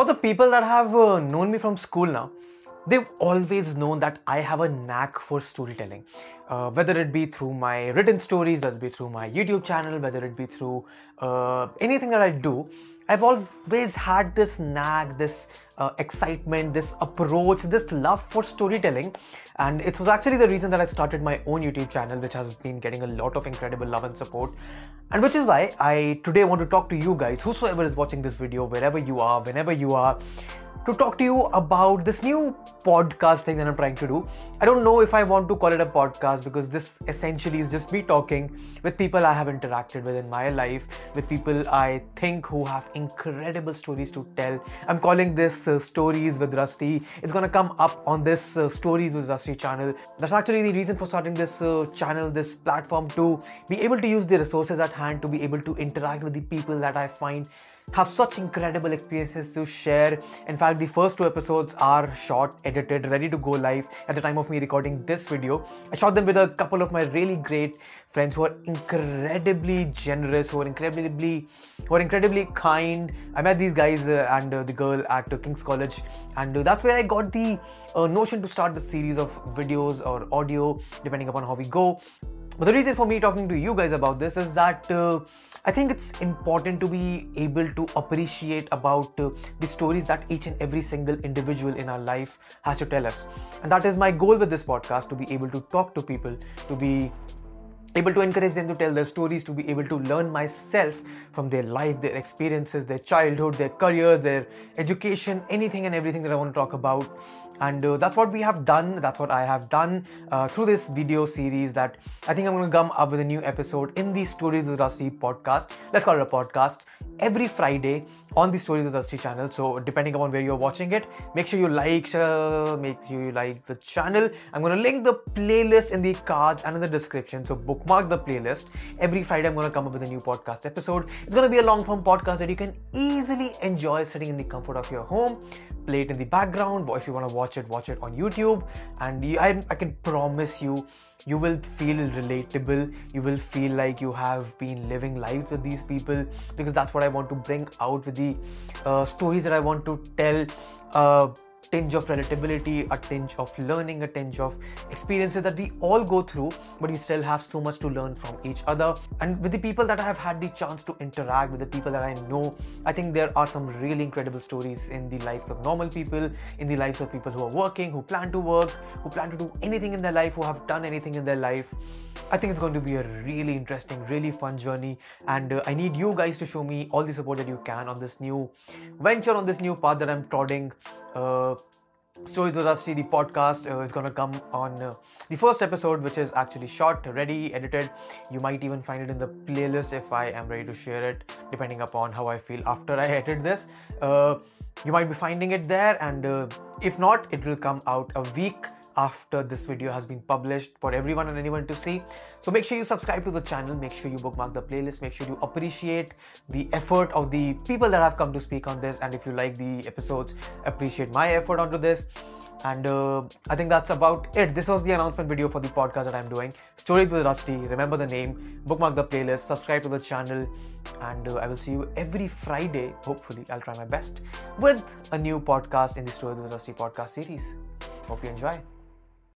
For the people that have uh, known me from school now, they've always known that I have a knack for storytelling. Uh, whether it be through my written stories, whether it be through my YouTube channel, whether it be through uh, anything that I do, I've always had this nag, this uh, excitement, this approach, this love for storytelling. And it was actually the reason that I started my own YouTube channel, which has been getting a lot of incredible love and support. And which is why I today want to talk to you guys, whosoever is watching this video, wherever you are, whenever you are, to talk to you about this new podcast thing that I'm trying to do. I don't know if I want to call it a podcast because this essentially is just me talking with people I have interacted with in my life, with people I think who have incredible stories to tell. I'm calling this uh, Stories with Rusty. It's gonna come up on this uh, Stories with Rusty channel. That's actually the reason for starting this uh, channel, this platform to be able to use the resources at hand, to be able to interact with the people that I find have such incredible experiences to share. In fact, the first two episodes are shot, edited, ready to go live at the time of me recording this video. I shot them with a couple of my really great friends who are incredibly generous, who are incredibly, who are incredibly kind. I met these guys uh, and uh, the girl at uh, King's College, and uh, that's where I got the uh, notion to start the series of videos or audio, depending upon how we go. But the reason for me talking to you guys about this is that uh, I think it's important to be able to appreciate about uh, the stories that each and every single individual in our life has to tell us. And that is my goal with this podcast to be able to talk to people, to be able to encourage them to tell their stories, to be able to learn myself from their life, their experiences, their childhood, their careers, their education, anything and everything that I want to talk about. And uh, that's what we have done. That's what I have done uh, through this video series. That I think I'm going to come up with a new episode in the Stories with Rusty podcast. Let's call it a podcast every Friday on the Stories with Rusty channel. So depending upon where you're watching it, make sure you like, share, make sure you like the channel. I'm to link the playlist in the cards and in the description. So bookmark the playlist. Every Friday, I'm to come up with a new podcast episode. It's to be a long form podcast that you can easily enjoy sitting in the comfort of your home. Play it in the background, or if you want to watch it, watch it on YouTube. And I, I can promise you, you will feel relatable you will feel like you have been living lives with these people because that's what i want to bring out with the uh, stories that i want to tell uh, tinge of relatability, a tinge of learning, a tinge of experiences that we all go through, but we still have so much to learn from each other. And with the people that I have had the chance to interact with, the people that I know, I think there are some really incredible stories in the lives of normal people, in the lives of people who are working, who plan to work, who plan to do anything in their life, who have done anything in their life. I think it's going to be a really interesting, really fun journey, and uh, I need you guys to show me all the support that you can on this new venture, on this new path that I'm trotting. Uh, with Rusty, the podcast, uh, is going to come on uh, the first episode, which is actually shot, ready, edited. You might even find it in the playlist if I am ready to share it, depending upon how I feel after I edit this. Uh, you might be finding it there, and uh, if not, it will come out a week after this video has been published for everyone and anyone to see. So make sure you subscribe to the channel, make sure you bookmark the playlist, make sure you appreciate the effort of the people that have come to speak on this. And if you like the episodes, appreciate my effort onto this. And uh, I think that's about it. This was the announcement video for the podcast that I'm doing. Stories with Rusty. Remember the name, bookmark the playlist, subscribe to the channel, and uh, I will see you every Friday. Hopefully, I'll try my best with a new podcast in the Stories with Rusty podcast series. Hope you enjoy.